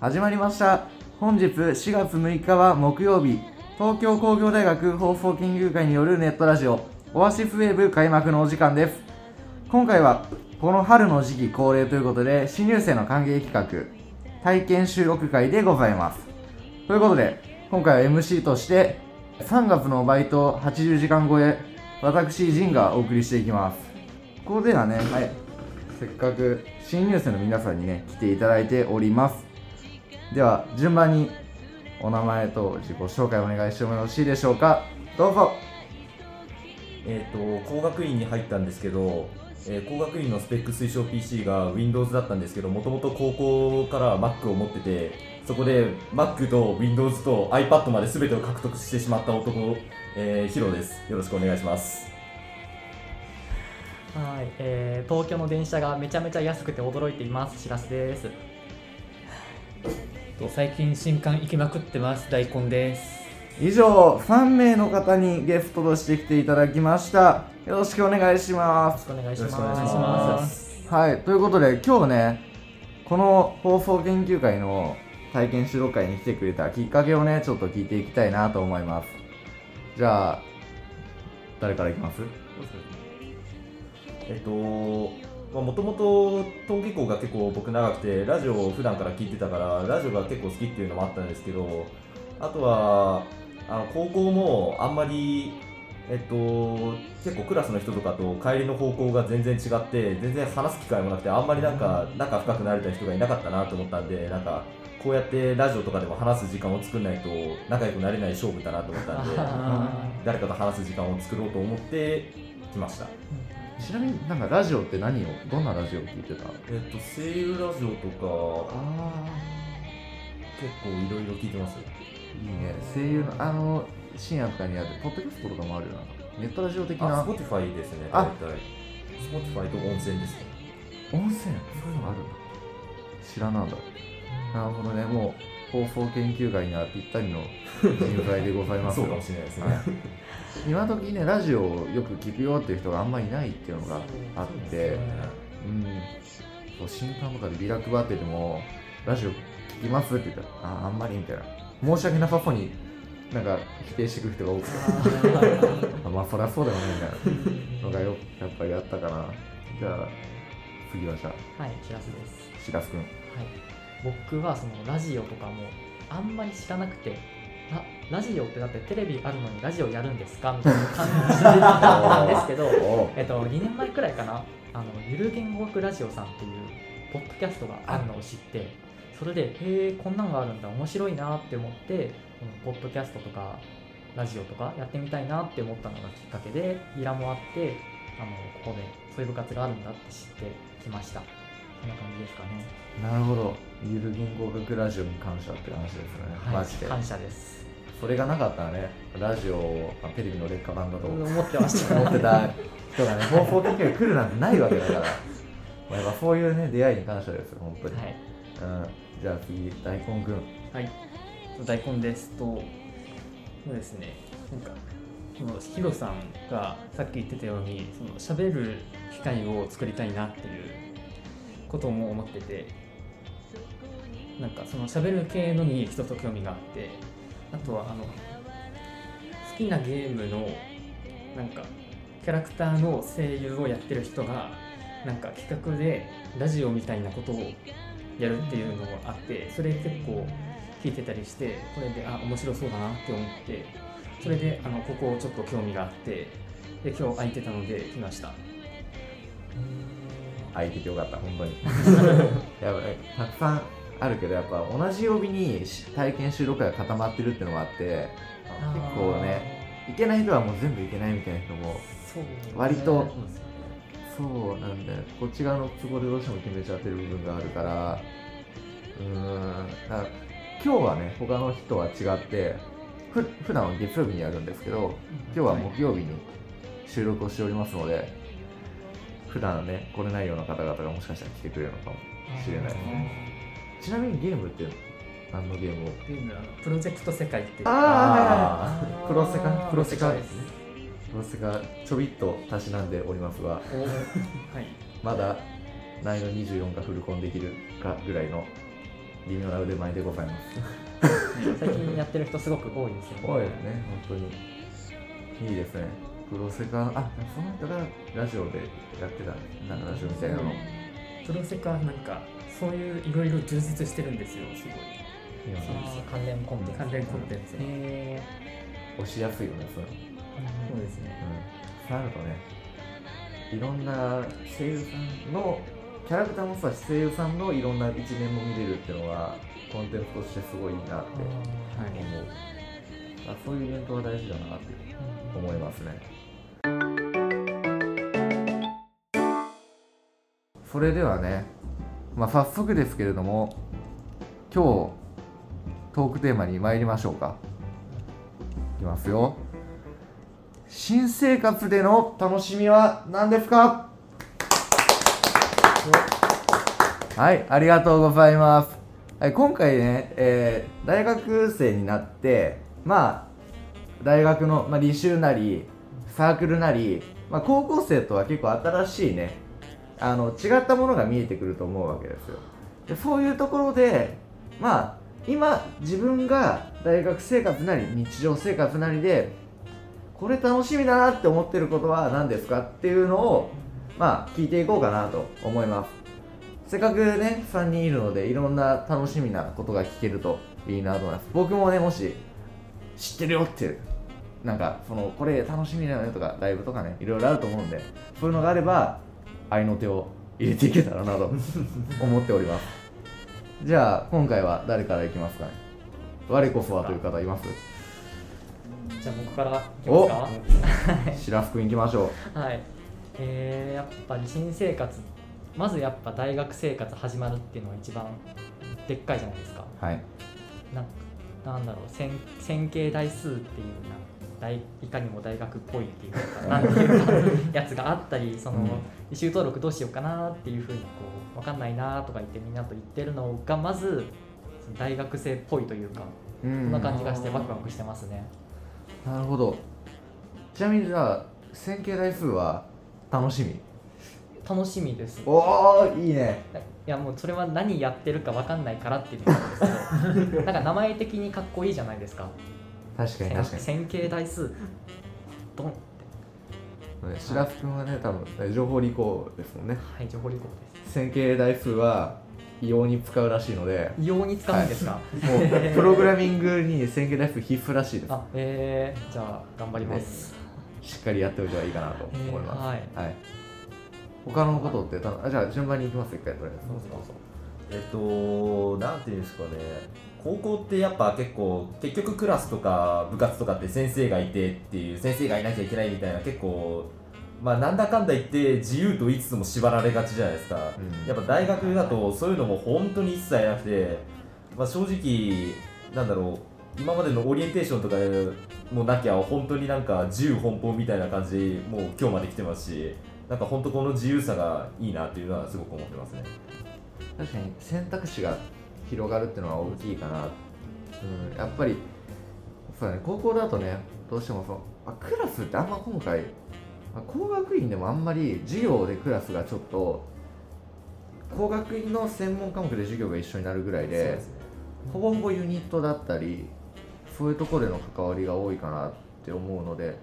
始まりました。本日4月6日は木曜日。東京工業大学放送研究会によるネットラジオオアシスウェーブ開幕のお時間です。今回はこの春の時期恒例ということで新入生の歓迎企画体験収録会でございます。ということで今回は MC として3月のバイト80時間超え私ジンがお送りしていきます。ここではね、はい、せっかく新入生の皆さんにね来ていただいております。では順番にお名前と自己紹介お願いしてもよろしいでしょうかどうぞえー、と工学院に入ったんですけど、えー工学院のスペック推奨 PC が Windows だったんですけどもともと高校から Mac を持っててそこで Mac と Windows と iPad まで全てを獲得してしまった男、えーヒロですよろしくお願いしますはい、えー、東京の電車がめちゃめちゃ安くて驚いています。しらすです。と。最近新刊行きまくってます。大根です。以上3名の方にゲストとして来ていただきました。よろしくお願いします。よろしくお願い。します。はいということで今日ねこの放送研究会の体験指導会に来てくれたきっかけをねちょっと聞いていきたいなと思います。じゃあ誰からいきます？えっともともと登下校が結構僕長くてラジオを普段から聞いてたからラジオが結構好きっていうのもあったんですけどあとはあの高校もあんまりえっと結構クラスの人とかと帰りの方向が全然違って全然話す機会もなくてあんまりなんか仲深くなれた人がいなかったなと思ったんでなんかこうやってラジオとかでも話す時間を作んないと仲良くなれない勝負だなと思ったんで 誰かと話す時間を作ろうと思って来ましたちなみになんかラジオって何をどんなラジオを聞いてた？えっと、声優ラジオとかあ結構いろいろ聞いてます。あいいね。声優のあの深夜とかにあるポッドキャストとかもあるよな。ネットラジオ的あ、な Spotify ですねあ。大体。Spotify と温泉です。ね温泉？そういうのあるんだ。知らなんだなるほどね。もう放送研究会にはぴったりの人材でございますそうよかもしれないですね。今時ねラジオをよく聞くよっていう人があんまりいないっていうのがあってうん。そう新刊とかでビラ配っててもラジオ聞きますって言ったらああんまりみたいな。申し訳なさそうになんか否定してくる人が多くて。あまあそりゃそうだよねみたいな。のがよやっぱりあったかな。じゃあ次はじゃあ。はい、しらすです。しらすくん。はい。僕はそのラジオとかもあんまり知らなくて、あラジオってだってテレビあるのにラジオやるんですか？みたいな感じだったんですけど、おえっと、2年前くらいかな、あのゆる言語学ラジオさんっていうポッドキャストがあるのを知って、それで、へえ、こんなんがあるんだ、面白いなって思って、このポッドキャストとか、ラジオとかやってみたいなって思ったのがきっかけで、ビラもあって、あのここでそういう部活があるんだって知ってきました。そんな感じですかね。なるほど。ゆる言語学ラジオに感謝って話ですね、はい、マジで。感謝です。それがなかったらねラジオテレビの劣化版だと思思ってました。ってた人がね放送研究会来るなんてないわけだから。まあやっぱそういうね出会いに感謝ですよ本当に、はい。うん、じゃあ次大根くん。はい。大根ですとそうですね。なんかそのヒロさんがさっき言ってたようにその喋る機会を作りたいなっていうことも思っててなんかその喋る系のに人と興味があってあとはあの好きなゲームのなんかキャラクターの声優をやってる人がなんか企画でラジオみたいなことをやるっていうのがあってそれ結構聞いてたりしてこれであ面白そうだなって思ってそれであのここちょっと興味があってで今日空いてたので来ました。空いててよかった本当に。やばいたくさんあるけどやっぱ同じ曜日にし体験収録会が固まってるっていうのもあって結構ねいけない人はもう全部いけないみたいな人も割とそうなんだよこっち側の都合でどうしても決めちゃってる部分があるからうーんだ今日はね他の日とは違ってふ普段は月曜日にやるんですけど今日は木曜日に収録をしておりますので普段ね来れないような方々がもしかしたら来てくれるのかもしれない。ですねちなみにゲームって何のゲームを？ゲームあのプロジェクト世界っていう。あープロセカプロセカです。ねプロセカちょびっとたしなんでおりますがはい。まだ難易度24がフルコンできるかぐらいの微妙な腕前でございます。最近やってる人すごく多いですよ。ね 多いですね本当に。いいですねプロセカあその人がラジオでやってたなんかラジオみたいなの。プロセカなんかそういういろいろ充実してるんですよすごい。い関連コンテンツ。関連コンテンツ。へ押しやすいよねそういうのーそうですね。うん。なるとねいろんな声優さんのキャラクターもそうだし声優さんのいろんな一面も見れるっていうのはコンテンツとしてすごいいいなってはい。思うあそういうイベントは大事だなって思いますね。それではね、まあ、早速ですけれども今日トークテーマに参りましょうか。いきますよ。新生活での楽しみは何ですか？はいありがとうございます、はい、今回ね、えー大学生になってまあ大学の、まあ、履修なりサークルなり、まあ、高校生とは結構新しいねあの違ったものが見えてくると思うわけですよ。でそういうところでまあ今自分が大学生活なり日常生活なりでこれ楽しみだなって思ってることは何ですかっていうのをまあ聞いていこうかなと思います。せっかくね3人いるのでいろんな楽しみなことが聞けるといいなと思います。僕もねもし知ってるよっていう。なんかそのこれ楽しみだよねとかライブとかねいろいろあると思うんでそういうのがあれば愛の手を入れていけたらなと 思っております。じゃあ今回は誰からいきますかね？我こそはという方います？じゃあ僕からいきますか？白福行きましょはい、えー、やっぱり新生活まずやっぱ大学生活始まるっていうのが一番でっかいじゃないですか。うはい。ななんだろう線線形代数っていうな大いかにも大学っぽいっていうか なんていうかやつがあったりその、うん。履修登録どうしようかなっていうふうにこう分かんないなとか言ってみんなと言ってるのがまず大学生っぽいというかうこんな感じがしてうんワクワクしてますね。なるほど。ちなみにじゃあ線形代数は楽しみ？楽しみです。おおいいね。いやもうそれは何やってるか分かんないからっていうのなんですけど。なんか名前的にかっこいいじゃないですか。確かに確かに。線形代数。ドンね白福君はね多分情報理工ですもんね。はい情報理工で線形代数は異様に使うらしいので。す異様に使うんですか、もうプログラミングに線形代数必須らしいです。あえー、じゃあ頑張ります、しっかりやっておいた方がいいかなと思います、えーはい。はい他のことってたあじゃあ順番に行きます一回とりあえず。そうそうそう。えっと、なんていうんですかね、高校ってやっぱ結構、結局クラスとか部活とかって先生がいてっていう、先生がいなきゃいけないみたいな、結構、まあ、なんだかんだ言って自由と言いつつも縛られがちじゃないですか、うん。やっぱ大学だとそういうのも本当に一切なくて、まあ、正直、なんだろう、今までのオリエンテーションとかもなきゃ、本当になんか自由奔放みたいな感じでもう今日まで来てますし、なんか本当この自由さがいいなっていうのはすごく思ってますね。確かに選択肢が広がるっていうのは大きいかな、うん、やっぱりそうだね。高校だとねどうしてもそのあクラスってあんま今回、まあ工学院でもあんまり授業でクラスがちょっと工学院の専門科目で授業が一緒になるぐらいでね。ほぼほぼユニットだったりそういうところでの関わりが多いかなって思うので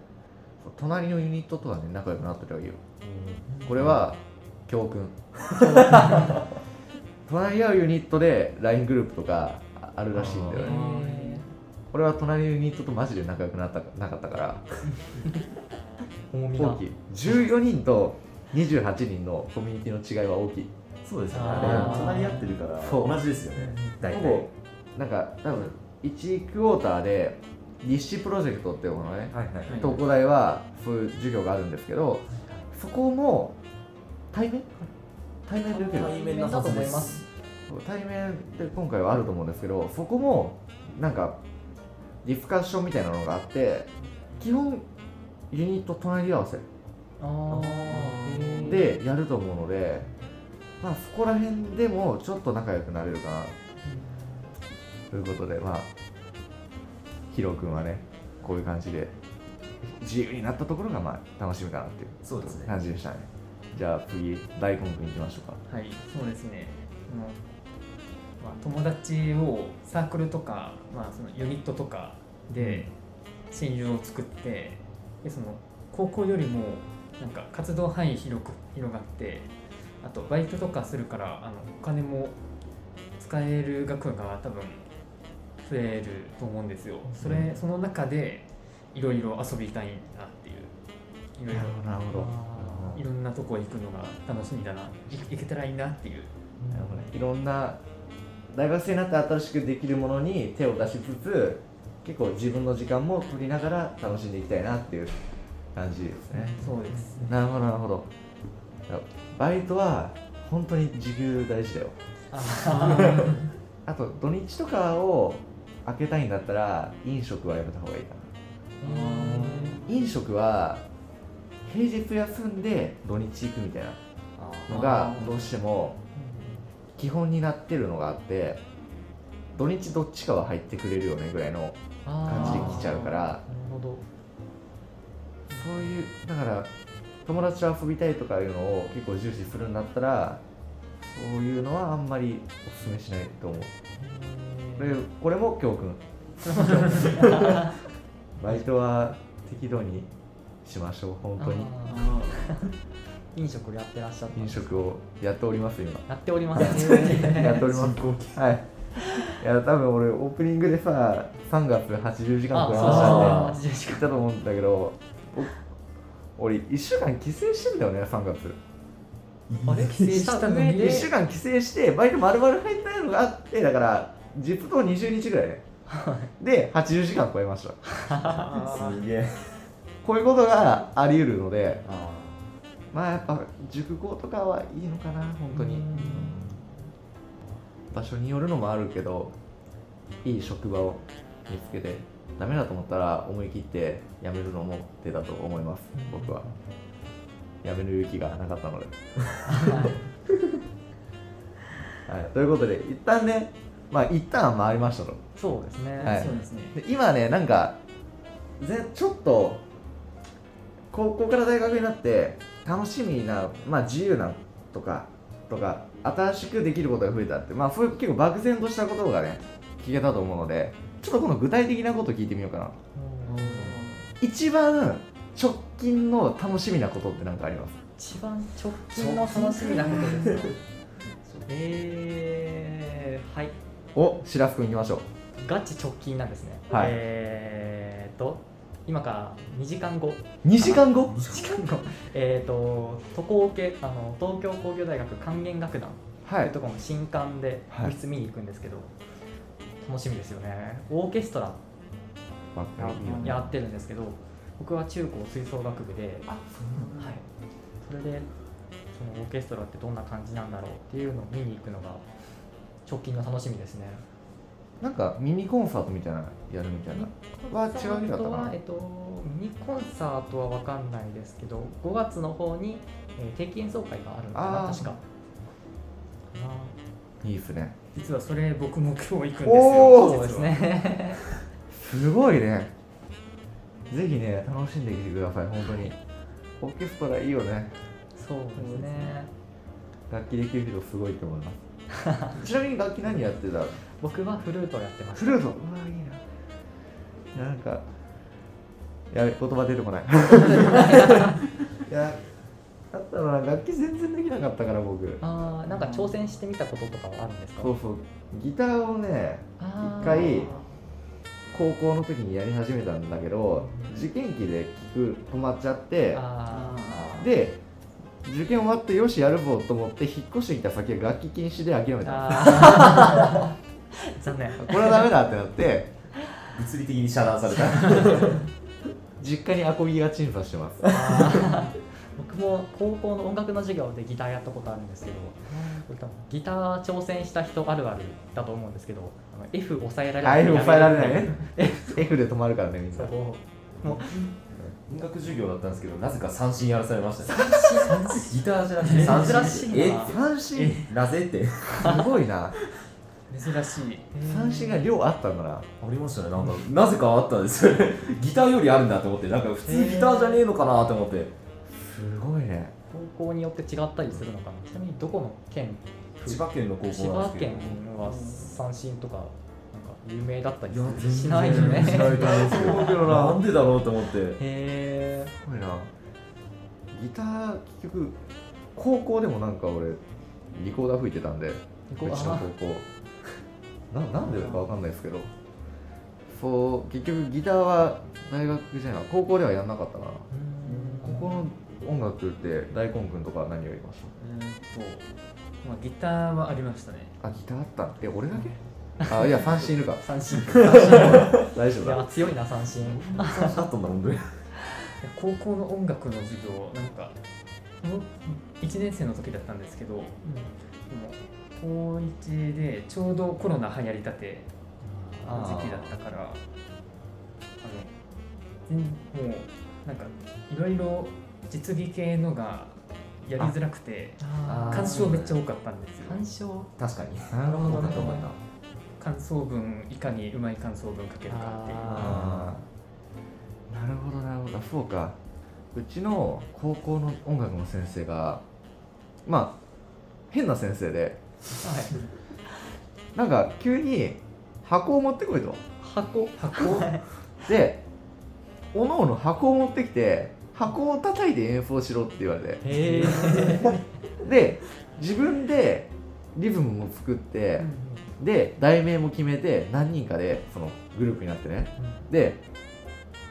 隣のユニットとはね仲良くなってた方がいいよこれは教訓。隣り合うユニットで LINE グループとかああるらしいんだよね。え俺は隣のユニットとマジで仲良くなったなかったから。大きい。14人と28人のコミュニティの違いは大きい。そうですよね。隣り合ってるから同じですよね。大体。なんか多分1クォーターで立志プロジェクトっていうものね。はいはいはい。東工大はそういう授業があるんですけどそこも対面？対面で受ける。対面だと思います。対面で今回はあると思うんですけどそこもなんかディスカッションみたいなのがあって基本ユニット隣り合わせ。でやると思うので、まあ、そこら辺でもちょっと仲良くなれるかな。ということでまあヒロ君はねこういう感じで自由になったところがまあ楽しみかなっていうそうですね。感じでしたねじゃあ次大根君いきましょうかはい、そうですね。まあ、友達をサークルとか、まあ、そのユニットとかで親友を作ってでその高校よりもなんか活動範囲広く広がってあとバイトとかするからあのお金も使える額が多分増えると思うんですよ。それその中でいろいろ遊びたいなっていう。いろいろなるほど。いろんなとこ行くのが楽しみだな。い行けたらいいなっていう。なるほどね。いろんな大学生になって新しくできるものに手を出しつつ結構自分の時間も取りながら楽しんでいきたいなっていう感じですね、そうです。なるほどなるほど。バイトは本当に時給大事だよ。あ と土日とかを開けたいんだったら飲食はやめた方がいいかな飲食は平日休んで土日行くみたいなのがどうしても基本になってるのがあって土日どっちかは入ってくれるよねぐらいの感じで来ちゃうからそういうだから友達と遊びたいとかいうのを結構重視するんだったらそういうのはあんまりおすすめしないと思う。でこれも教訓 バイトは適度にしましょう本当に。飲食やってらっしゃった。飲食をやっております今。やっております。やっております。はい。いや多分俺オープニングでさ3月80時間超えましたね言ったと思うんだけどお俺1週間帰省してんだよね3月。あれ？帰省した上1で週間帰省してバイト丸々入ったのがあってだから実と20日ぐらいねで80時間超えました。すげえ。こういうことがあり得るのであまあやっぱ塾校とかはいいのかな本当に。場所によるのもあるけどいい職場を見つけてダメだと思ったら思い切って辞めるのも手だと思います。僕は。辞める勇気がなかったので。はい、ということで一旦ねまあ一旦回りましたと。そうですね、はい。そうですね。で今ねなんかぜちょっと高校から大学になって楽しみな、まあ、自由なとかとか新しくできることが増えたってまあそういう結構漠然としたことがね聞けたと思うのでちょっとこの具体的なこと聞いてみようかな。一番直近の楽しみなことって何かあります？一番直近の楽しみなことですか？えー、はいお白洲君いきましょう。ガチ直近なんですね、はい。えーと今から2時間後。2時間後？2時間後。えーと渡航系あの東京工業大学管弦楽団。とはい。いうところの新館ではい。部室見に行くんですけど、楽しみですよね。オーケストラやってるんですけど僕は中高吹奏楽部で、あそはい、それでそのオーケストラってどんな感じなんだろうっていうのを見に行くのが直近の楽しみですね。なんかミニコンサートみたいなのやるみたいな。は違う日だったかな。はえっと、ミニコンサートは分かんないですけど5月の方に、えー定期演奏会があるのかな確か。かいいっすね。実はそれ僕も今日行くんですよ。そうですね。すごいね。ぜひね楽しんできてください本当に。オーケストラいいよね。そうですね。楽器できる人すごいと思います ちなみに楽器何やってた？僕はフルートをやってました。フルート？うわいいな。なんかやべ言葉出てこない。いやだったら楽器全然できなかったから僕。あーなんか挑戦してみたこととかはあるんですか？そうそう。ギターをね一回高校の時にやり始めたんだけど受験期で聞く止まっちゃってあで受験終わってよしやるぞと思って引っ越してきた先が楽器禁止で諦めーた。あー。残念。これはダメだってなって物理的に遮断された。実家にアコギが鎮座してます。僕も高校の音楽の授業でギターやったことあるんですけど、これ多分ギター挑戦した人あるあるだと思うんですけど、あの F 抑えられない。F 抑えられないね。F で止まるからねみんな。もう音楽授業だったんですけどなぜか三振やらされました。ねギターじゃなくて三振？珍しいなえ三振？なぜって。すごいな。珍しい。三振が量あったんだな。ありましたねなんか。なぜかあったんです。よ ねギターよりあるんだと思って。なんか普通ギターじゃねえのかなと思って。すごいね。高校によって違ったりするのかな。ちなみにどこの県？千葉県の高校千葉なんですけど。県は三振とか有名だったりしないよね。しないと思うんですけどな。なんでだろうと思って。へえすごいな。ギター結局高校でもなんか俺リコーダー吹いてたんでうちの高校。ななんでかわかんないですけど。そう結局ギターは大学じゃない。高校ではやんなかったかな。高校の音楽って大根くんとか何をやりましえーっと、まあ、ギターはありましたね。たあギターあったえ俺だけ？あいや三振いるか。三振。大丈夫だ。いや強いな三振。だったんだ本当に高校の音楽の授業なんかこの1年生の時だったんですけどでも高1でちょうどコロナ流行りたての時期だったからあの全もうなんかいろいろ実技系のがやりづらくてあー。干渉めっちゃ多かったんですよ。干渉確かに。なるほどね。多かったと思うな感想文いかにうまい感想文書けるかっていう。ああー。なるほどなるほど。そうか。うちの高校の音楽の先生がまあ変な先生でなんか急に箱を持ってこいと。箱？箱？でおのおの箱を持ってきて箱を叩いて演奏しろって言われて。へえで自分でリズムも作ってで題名も決めて何人かでそのグループになってね。で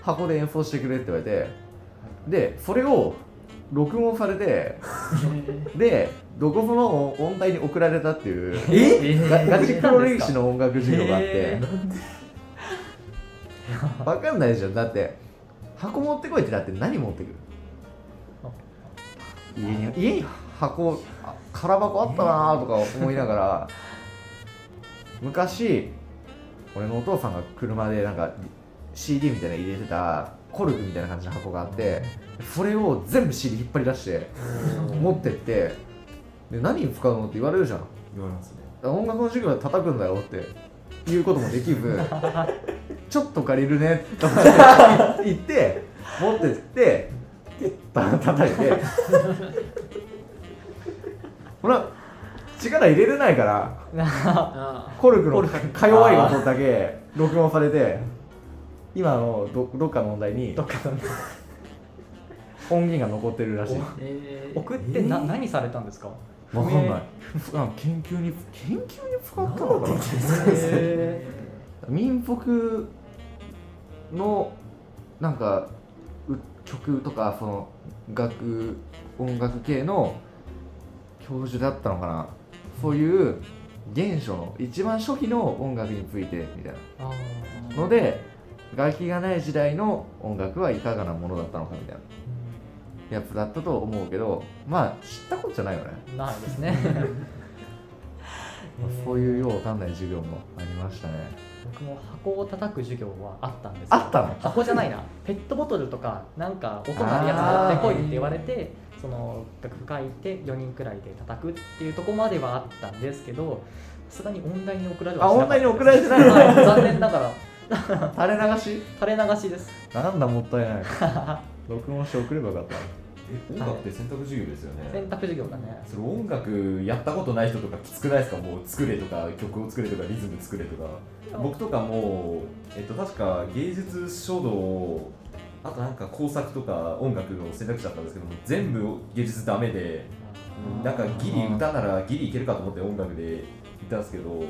箱で演奏してくれって言われてでそれを録音されてでどこその音大に送られたっていうえ？ガガチ黒歴史の音楽授業があって。へわかんないでしょだって箱持ってこいってだって何持ってくる？家に家に箱あ空箱あったなーとか思いながら昔俺のお父さんが車でなんか CD みたいなの入れてたコルクみたいな感じの箱があってそれを全部 CD 引っ張り出して持ってってで何に使うのって言われるじゃん。言われますね。音楽の授業で叩くんだよって言うこともできず ちょっと借りるねとか言って持ってってでた 叩いて。ほら力入れれないからあ コルクのか弱い音だけ録音されて今のどどっかの問題に音源が残ってるらしい。えー。送ってな、何されたんですか？わかんない。あ研究に研究に使ったのかなへ民族のなんかう曲とかその楽音楽系の教授だったのかなそういう原初の一番初期の音楽についてみたいあな。ので楽器がない時代の音楽はいかがなものだったのかみたいな。やつだったと思うけどまあ知ったことじゃないよね、ーないですね。まあそういうようわかんない授業もありましたね。僕も箱を叩く授業はあったんですよ。あったの？箱じゃないな。ペットボトルとかなんか音鳴るやつ持ってこいって言われてその楽譜書いて4人くらいで叩くっていうところまではあったんですけどさすがに音大に送られはあしなかった音大に送られてない。のはい残念ながら。垂れ流し？垂れ流しです。なんだもったいない。録音して送ればよかった。え音楽って選択授業ですよね。選択授業だね。それ音楽やったことない人とかきつくないですか？もう作れとか曲を作れとかリズム作れとか。僕とかもう、えっと、確か芸術書道あとなんか工作とか音楽の選択肢だったんですけども全部芸術ダメでなんかギリ歌ならギリいけるかと思って音楽で行ったんですけど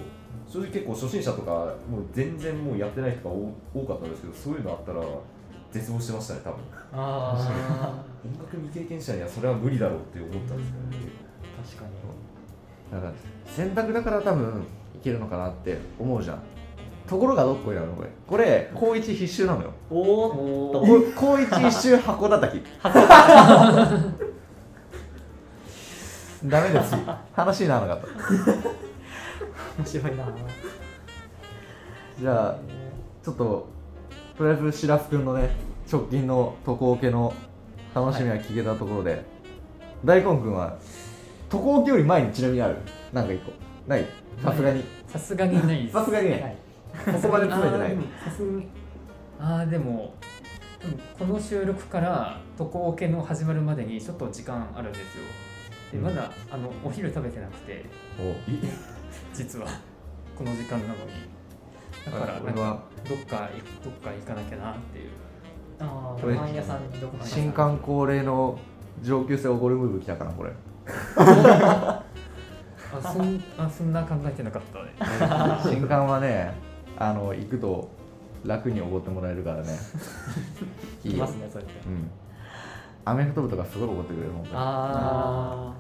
正直結構初心者とかもう全然もうやってない人が多多かったんですけどそういうのあったら絶望してましたね多分。あ 音楽未経験者にはそれは無理だろうって思ったんですけどね。あ確かに。だから選択だから多分いけるのかなって思うじゃんところがどっこいなのこれ。これ高一必修なのよ。おお高一必修箱叩きダメです。話にならなかった。面白いな。じゃあちょっととりあえず白福君のね直近の渡航家の楽しみは聞けたところで、大根君は渡航家より前にちなみにある。なんか一個。ない？さすがに。さすがにないです。さすがにねはいここまで詰めてないあーでもさすがに。あーでもこの収録から渡航系の始まるまでにちょっと時間あるんですよ。でまだあのお昼食べてなくて。実はこの時間なのに。だからなん俺は。かどっかどっか行かなきゃなっていう。ああこれご飯屋さんにどこか新刊恒例の上級生おごるムーブ来たかなこれ。あそんあそんな考えてなかったね。新刊はねあの行くと楽におごってもらえるからね。いいますねそれでうん。アメフト部とかすごいおごってくれる本当にあ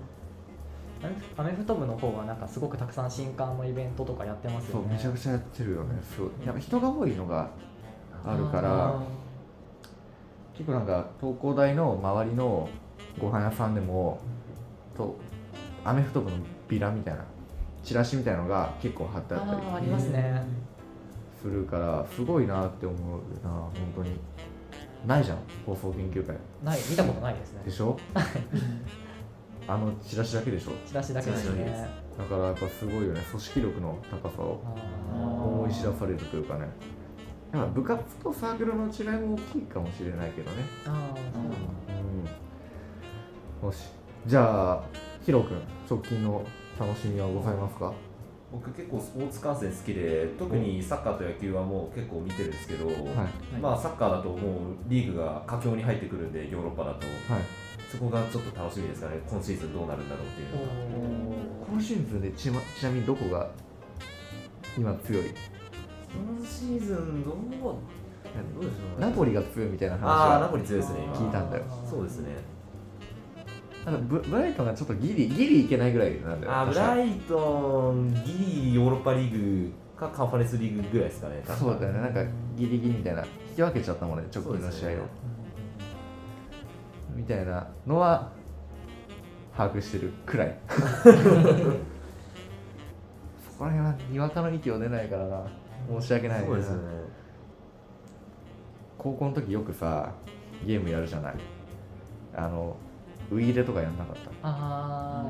あアメフト部の方はなんかすごくたくさん新刊のイベントとかやってますよね。そうめちゃくちゃやってるよね。そうやっぱ人が多いのがあるからあ結構なんか東工大の周りのご飯屋さんでもとアメフト部のビラみたいなチラシみたいなのが結構貼ってーあったり。ありますねするからすごいなって思うな本当に。ないじゃん放送研究会。ない見たことないですね。でしょ？あのチラシだけでしょ？チラシだけですね。だからやっぱすごいよね組織力の高さを思い知らされるというかね。やっぱ部活とサークルの違いも大きいかもしれないけどね。あーそうなんだ。うん。よし。じゃあヒロ君直近の楽しみはございますか？僕結構スポーツ観戦好きで特にサッカーと野球はもう結構見てるんですけど、はい。まあサッカーだともうリーグが佳境に入ってくるんでヨーロッパだと。はい。そこがちょっと楽しみですかね。今シーズンどうなるんだろうっていうのが今シーズンでち,、ま、ちなみにどこが今強い？今シーズンどうどうでしょうナポリが強いみたいな話ああナはポリ強いですね今。聞いたんだよ。そうですねなんかブブライトンがちょっとギリギリいけないぐらいなんだよあーブライトンギリヨーロッパリーグかカンファレンスリーグぐらいですかね。そうだよね。なんかギリギリみたいな。引き分けちゃったもんね直近の試合を、ねみたいなのは把握してるくらい。そこら辺はにわかの息を出ないからな。申し訳ないですよね。高校の時よくさゲームやるじゃない。あのウイイレとかやんなかったあ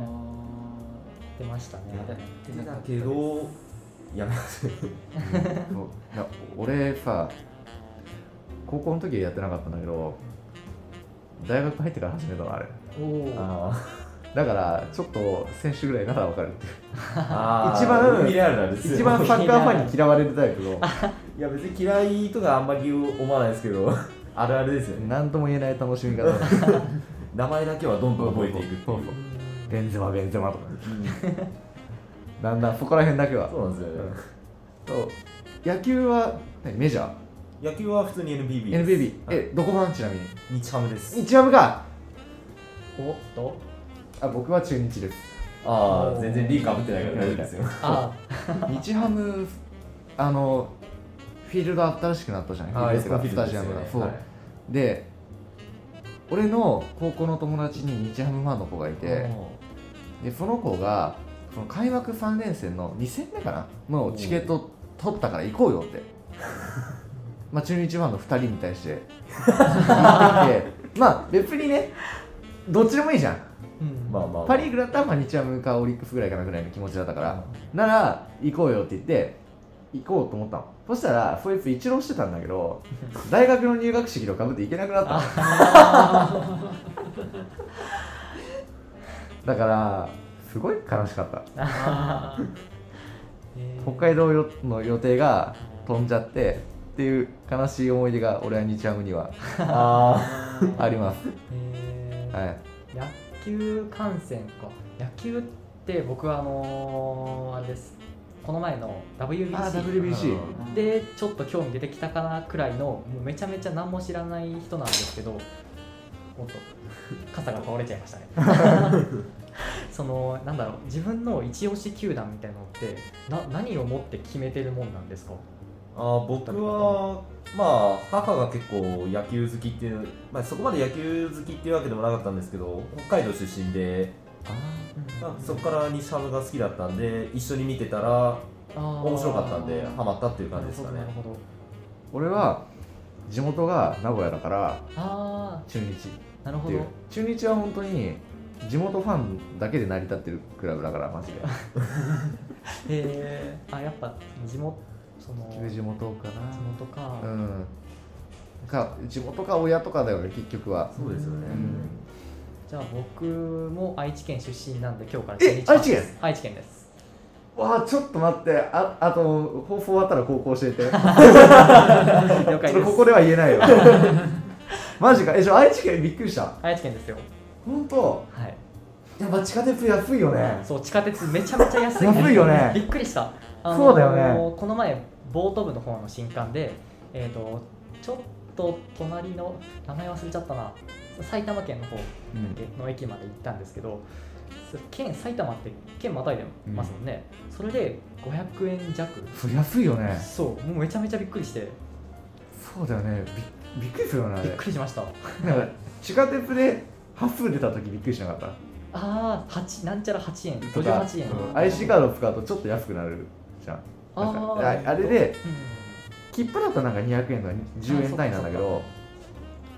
ー。出ましたね。だけどやめますそういや俺さ高校の時はやってなかったんだけど大学入ってから始めたのあれ。おおあだからちょっと選手ぐらいなら分かるっていう。一番一番サッカーファンに嫌われるタイプの。いや別に嫌いとかあんまり思わないですけど。あるあるですよね。何とも言えない楽しみ方 名前だけはどんどん覚えていくっていう。ベンゼマベンゼマとか。だんだんそこら辺だけは。そうなんですよね。そう。野球は何？メジャ野球は普通に NBB ーです。NBB はい。えどこ番ちなみに。日ハムです。日ハムか。お？っとあ僕は中日です。ああ全然リーかぶってないから大丈夫ですよ。あ 日ハムあのフィールド新しくなったじゃんフィールドとかスタジアムが。そう、で俺の高校の友達に日ハムファンの子がいてでその子がその開幕3連戦の2戦目かな？のチケット取ったから行こうよって。まあ中日ファンの2人に対して。言ってきて まあ別にねどっちでもいいじゃん。うん。まあまあパ・リーグだったらまあ日ハムかオリックスぐらいかなぐらいの気持ちだったから。なら行こうよって言って行こうと思ったの。そしたらそいつ一浪してたんだけど大学の入学式とかぶって行けなくなったの。だからすごい悲しかった。えー。北海道よの予定が飛んじゃってっていう悲しい思い出が俺は日ハムにはあ あります、えー。はい、野球観戦か。野球って僕はあのーあれですこの前の WBC でちょっと興味出てきたかなくらいのもうめちゃめちゃ何も知らない人なんですけどおっと傘が倒れちゃいましたね。そのなんだろう自分の一押し球団みたいなのってな何をもって決めてるもんなんですか？あー僕はまあ母が結構野球好きっていう、まあ、そこまで野球好きっていうわけでもなかったんですけど北海道出身で、まあ、そこから日ハムが好きだったんで一緒に見てたら面面白かったんでハマったっていう感じですかね。なるほどなる俺は地元が名古屋だから中日あなるほど。っていう中日は本当に地元ファンだけで成り立ってるクラブだからマジで。へえあやっぱ地元その地元か地元か、なうん。か地元か親とかだよね結局は。そうですよね、うんじゃあ僕も愛知県出身なんで今日からえ愛知県です。愛知県？です。わあちょっと待って。ああと放送終わったら高校教えて。了そ解ここでは言えないよ。マジか。えじゃあ愛知県びっくりした？愛知県ですよ。本当？はい。やっぱ地下鉄安いよね。そう地下鉄めちゃめちゃ安い安いよね。びっくりした、あのーそうだよね。この前ボート部の方の新刊でえっ、とちょっと隣の名前忘れちゃったな埼玉県の方うん。の駅まで行ったんですけど県埼玉って県またいでますもんね、それで500円弱。安いよね。そう。もうめちゃめちゃびっくりして。そうだよね。びびっくりするよねあびれっくりしました。地下鉄で端数出た時びっくりしなかった？ああ8なんちゃら8円。とか58円、う。ん IC カード使うとちょっと安くなるじゃん。あー。ああれでうん。切符だとなんか200円とか10円単位なんだけあど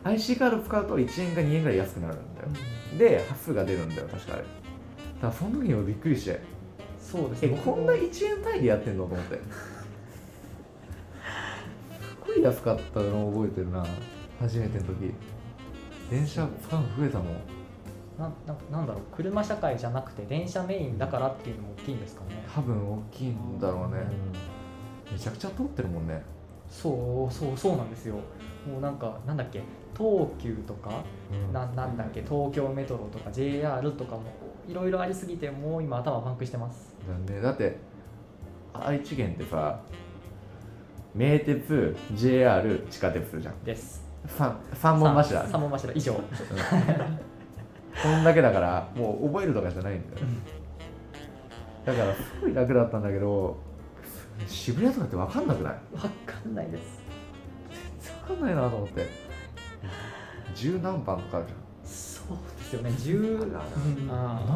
IC カード使うと1円か2円ぐらい安くなるんだよ。うん。で端数が出るんだよ確かあれ。だからその時に俺びっくりして。そうですえねこんな1円単位でやってんのと思って。すごい安かったのを覚えてるな。初めての時。電車使うの増えたもん。なななんだろう。車社会じゃなくて電車メインだからっていうのも大きいんですかね。多分大きいんだろうね。めちゃくちゃ通ってるもんねそうそうそうなんですよ。もうなんかなんだっけ？東急とか、ななんだっけ？東京メトロとか？JR とかもいろいろありすぎてもう今頭パンクしてます。だねだって愛知県ってさ名鉄 JR 地下鉄じゃん。です。三三本柱。三本柱。以上。うん。こんだけだからもう覚えるとかじゃないんだよ。だからすごい楽だったんだけど渋谷とかって分かんなくない？わかんないです。分かんないなと思って。十何番とかあるじそうですよね。10うんゃあ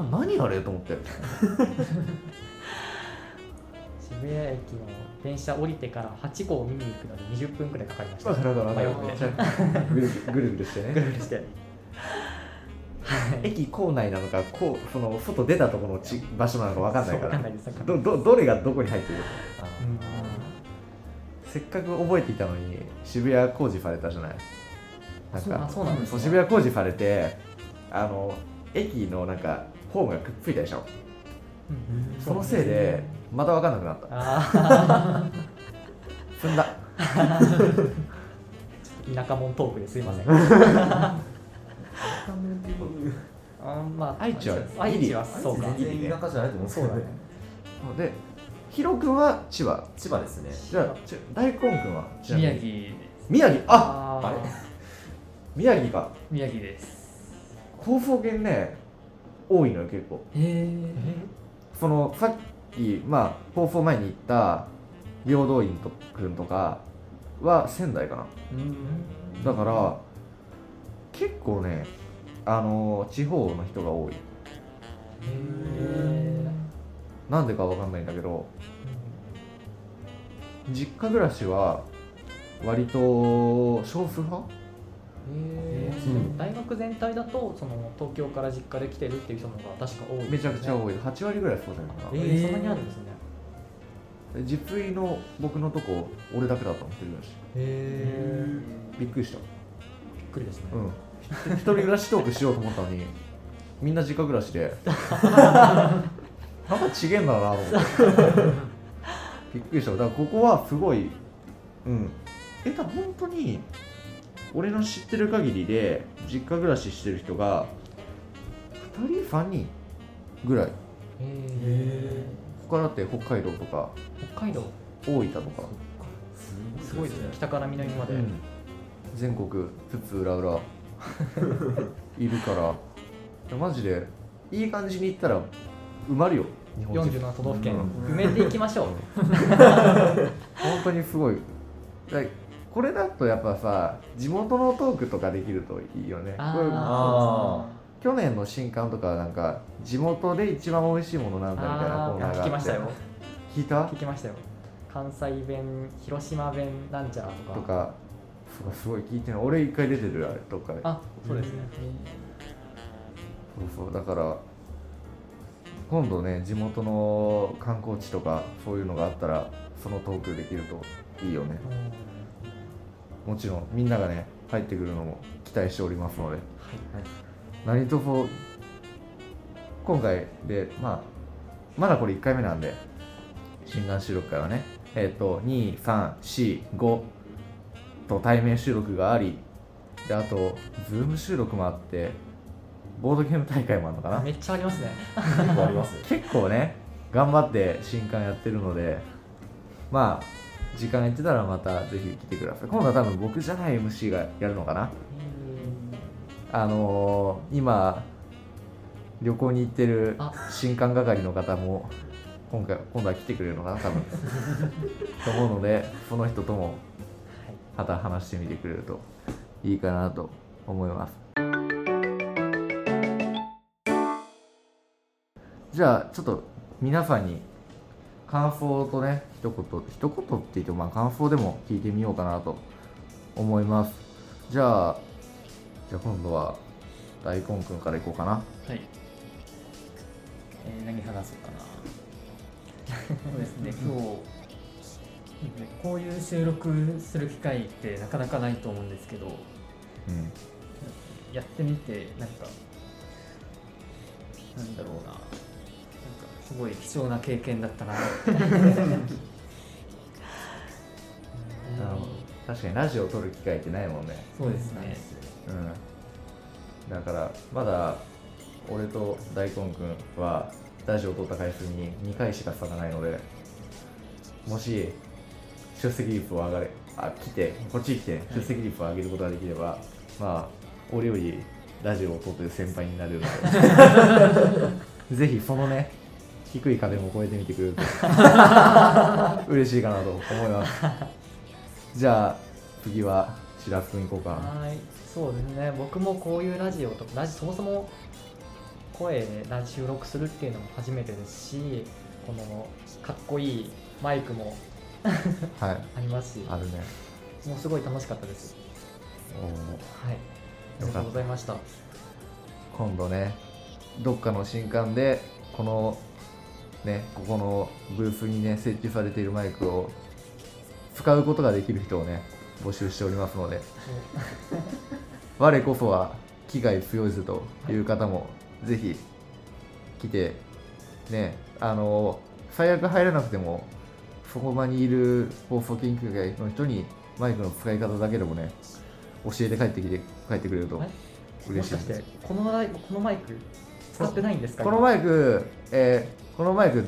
ん。な何あれと思って。渋谷駅の電車降りてから8号を見に行くのに20分くらいかかりました。ぐるぐるしてぐるねぐるして駅構内なのかこうその外出たところのち場所なのか分かんないから。どどどれがどこに入ってる？かうん。せっかく覚えていたのに渋谷工事されたじゃない？なんかそうなんですね。渋谷工事されてあの駅のなんかホームがくっついたでしょ？うんそのせいでまた分かんなくなった。あ踏んだ。ー田舎者トークですいません あまあ愛知は愛知はそうか。全然田舎じゃないと思うんですそうだねでヒロ君は千葉。千葉ですね。じゃあち大根君は宮城です。宮城？あああれ？宮城か。宮城です。高層圏ね多いのよ結構。へえそのさっきまあ放送前に言った平等院と君とかは仙台かな。うん。だから結構ねあの地方の人が多い。へなんでかわかんないんだけど実家暮らしは割と少数派？えうん。大学全体だとその東京から実家で来てるっていう人の方が確か多いね。めちゃくちゃ多い。8割ぐらいそうじゃないかな。えー、そんなにあるんですね。で実費の僕のとこ俺だけだったの一人暮らし。へえびっくりした。びっくりですね、うん一人暮らしトークしようと思ったのにみんな実家暮らしで。なんかちげえんだなと思って。びっくりした。だからここはすごいうん。えだ本当に俺の知ってる限りで実家暮らししてる人が2人3人ぐらい。へえ他だって北海道とか北海道。大分とか、すごいですね。北から南まで、うん。全国津々浦々 いるから。マジでいい感じにいったら埋まるよ。日本人。47都道府県、うん。埋めていきましょう、本当にすごい。だこれだとやっぱさ地元のトークとかできるといいよね。これあ去年の新刊とかなんか地元で一番美味しいものなんだみたいなコーナーがあって。聞きましたよ。聞いた？聞きましたよ。関西弁広島弁なんちゃらとか。とかそうかすごい聞いてる。俺一回出てるあれとかで。あそうですね、そうそうだから今度ね地元の観光地とかそういうのがあったらそのトークできるといいよね。もちろんみんながね入ってくるのも期待しておりますので。はい何とも今回で、まあ、まだこれ1回目なんで新眼収録会はね。えっ、と2345と対面収録がありであとズーム収録もあってボードゲーム大会もあるのかな？めっちゃありますね。結構あります。ね 結構ね頑張って新刊やってるのでまあ時間やってたらまたぜひ来てください。今度は多分僕じゃない MC がやるのかな？あのー今旅行に行ってるあ。新刊係の方も今回今度は来てくれるのかな？多分。と思うのでその人ともまた話してみてくれるといいかなと思いますじゃあちょっと皆さんに感想とね一言一言って言ってもまあ感想でも聞いてみようかなと思いますじゃあじゃあ今度は大根くんからいこうかなはい。えー、何話そうかな。そうですね、今日、こういう収録する機会ってなかなかないと思うんですけど、うんやってみて、なんか、なんだろうな、なんかすごい貴重な経験だったなって。なるほど確かにラジオを撮る機会ってないもんねそうですね。うんだからまだ俺と大根くんはラジオを撮った回数に2回しか差がないのでもし出席率を上がれあ来てこっち来て出席率を上げることができれば、まあ俺よりラジオを撮ってる先輩になれる。の でぜひそのね低い壁も越えてみてくれると 嬉しいかなと思います。じゃあ次は白洲くん行こうかはい。そうですね。僕もこういうラジオとかラジそもそも声で収録するっていうのも初めてですしこのかっこいいマイクもはい。ありますしあるね。もうすごい楽しかったです。おー。はい。ありがとうございました。今度ねどっかの新刊でこのねここのブースにね設置されているマイクを使うことができる人をね募集しておりますので。我こそは機械強いぜという方もぜひ来てねあの最悪入らなくてもそこ場にいる放送研究会の人にマイクの使い方だけでもね教えて帰ってきて帰ってくれると嬉しいです。このこのマイク使ってないんですか？このマイク、えーこのマイク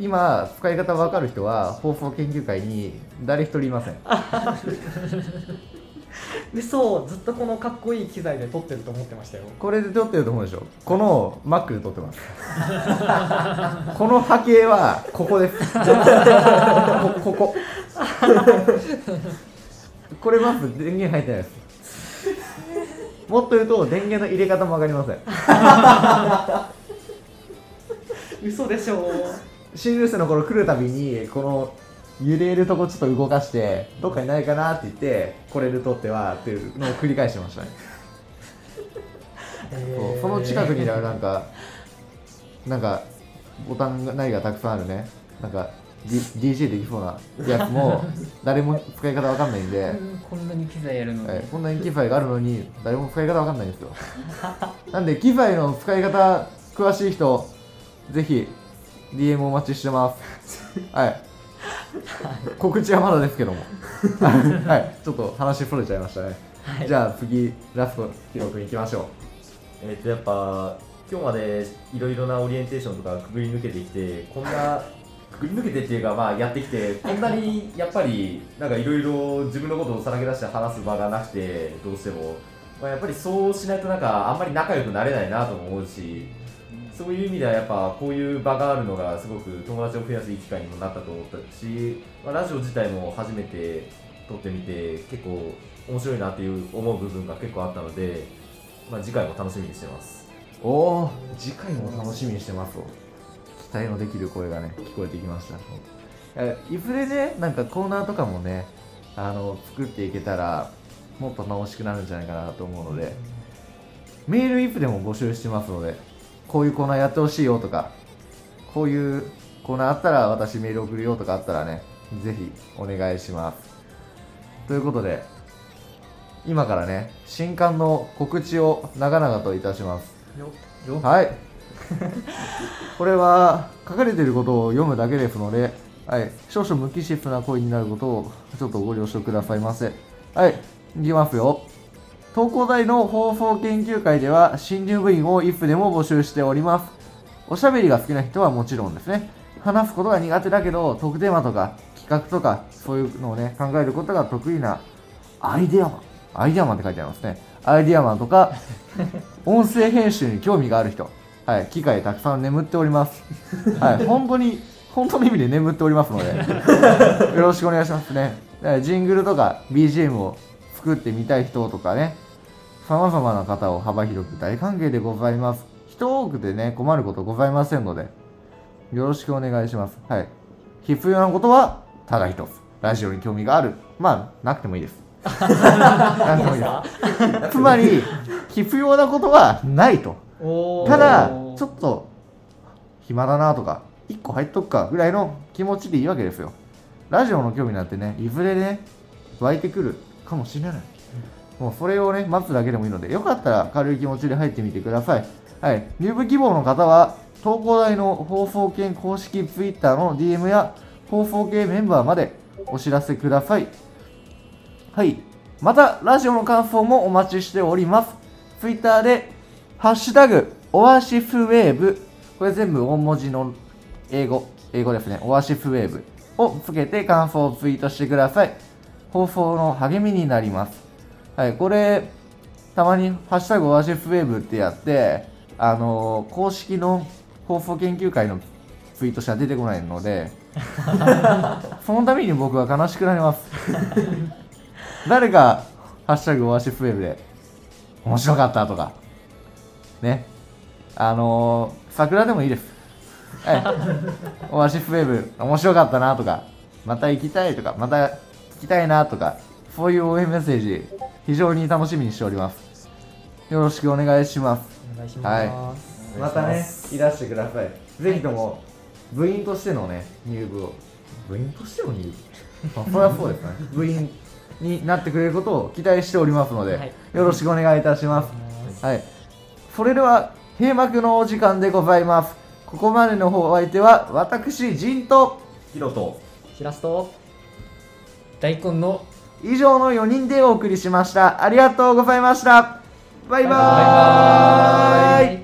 今使い方わかる人は放送研究会に誰一人いません でそうずっとこのかっこいい機材で撮ってると思ってましたよ。これで撮ってると思うでしょ？この Mac で撮ってます。この波形はここです。こここ。これまず電源入ってないです。もっと言うと電源の入れ方もわかりません。嘘でしょ新入生の頃来るたびにこの揺れるとこちょっと動かしてどっかにないかなって言ってこれで撮ってはっていうのを繰り返してましたね、そうその近くにはなんかなんかボタンがないがたくさんあるね。なんか、D、DJ できそうなやつも 誰も使い方わかんないんで、うんこんなに機材やるのに、はい、こんなに機材があるのに誰も使い方わかんないんですよ。なんで機材の使い方詳しい人ぜひ DM お待ちしてます。はい告知はまだですけども。はい。ちょっと話それちゃいましたね、はい。じゃあ次ラストヒロ君いきましょえっとやっぱ今日までいろいろなオリエンテーションとかくぐり抜けてきてこんなくぐり抜けてっていうかまあやってきてこんなにやっぱりなんかいろいろ自分のことをさらけ出して話す場がなくてどうしても、まあ、やっぱりそうしないとなんかあんまり仲良くなれないなとも思うしそういう意味ではやっぱこういう場があるのがすごく友達を増やすいい機会にもなったと思ったし、まあ、ラジオ自体も初めて撮ってみて結構面白いなっていう思う部分が結構あったので、まあ、次回も楽しみにしてます。うおお次回も楽しみにしてますと期待のできる声がね聞こえてきましたいずれねなんかコーナーとかもねあの作っていけたらもっと楽しくなるんじゃないかなと思うのでメールイフでも募集してますのでこういうコーナーやってほしいよとかこういうコーナーあったら私メール送るよとかあったらねぜひお願いします。ということで今からね新刊の告知を長々といたします。よはい。これは書かれていることを読むだけですので、はい、少々無機質な声になることをちょっとご了承くださいませ。はい。いきますよ東工大の放送研究会では新入部員を IF でも募集しております。おしゃべりが好きな人はもちろんですね。話すことが苦手だけどトークテーマとか企画とかそういうのをね考えることが得意なアイデアマン。アイデアマンって書いてありますね。アイデアマンとか音声編集に興味がある人。はい。機械たくさん眠っております。はい。本当に本当の意味で眠っておりますので。よろしくお願いしますね。ジングルとか BGM を作ってみたい人とかね。様々な方を幅広く大歓迎でございます。人多くてね困ることございませんのでよろしくお願いします。はい。必要なことはただ一つ。ラジオに興味がある。まあなくてもいいです。なくてもいいです。つまり必要なことはないと。ただちょっと暇だなとか1個入っとくかぐらいの気持ちでいいわけですよ。ラジオの興味なんてねいずれね湧いてくるかもしれないもうそれをね待つだけでもいいのでよかったら軽い気持ちで入ってみてくださいはい入部希望の方は東工大の放送研公式 Twitter の DM や放送系メンバーまでお知らせくださいはい。また、ラジオの感想もお待ちしております。ツイッターで、ハッシュタグ、オアシスウェーブ、これ全部大文字の英語、英語ですね、オアシスウェーブをつけて感想をツイートしてください。放送の励みになります。はい、これ、たまにハッシュタグオアシスウェーブってやって、あのー公式の放送研究会のツイートしか出てこないので、そのために僕は悲しくなります。誰か、ハッシュタグオアシスウェブで、面白かったとか、ね、あのー、桜でもいいです。はい。オアシスウェブ、面白かったなとか、また行きたいとか、また聞きたいなとか、そういう応援メッセージ、非常に楽しみにしております。よろしくお願いします。お願いします、またね、いらしてください。ぜひとも、部員としてのね、入部を、部員としての入部？まあ、それはそうですね。部員になってくれることを期待しておりますので、はいよろしくお願いいたします。はい。それでは、閉幕のお時間でございます。ここまでのお相手は、私、陣と、ヒロとしらすと大根の以上の4人でお送りしました。ありがとうございました。バイバーイバイバーイ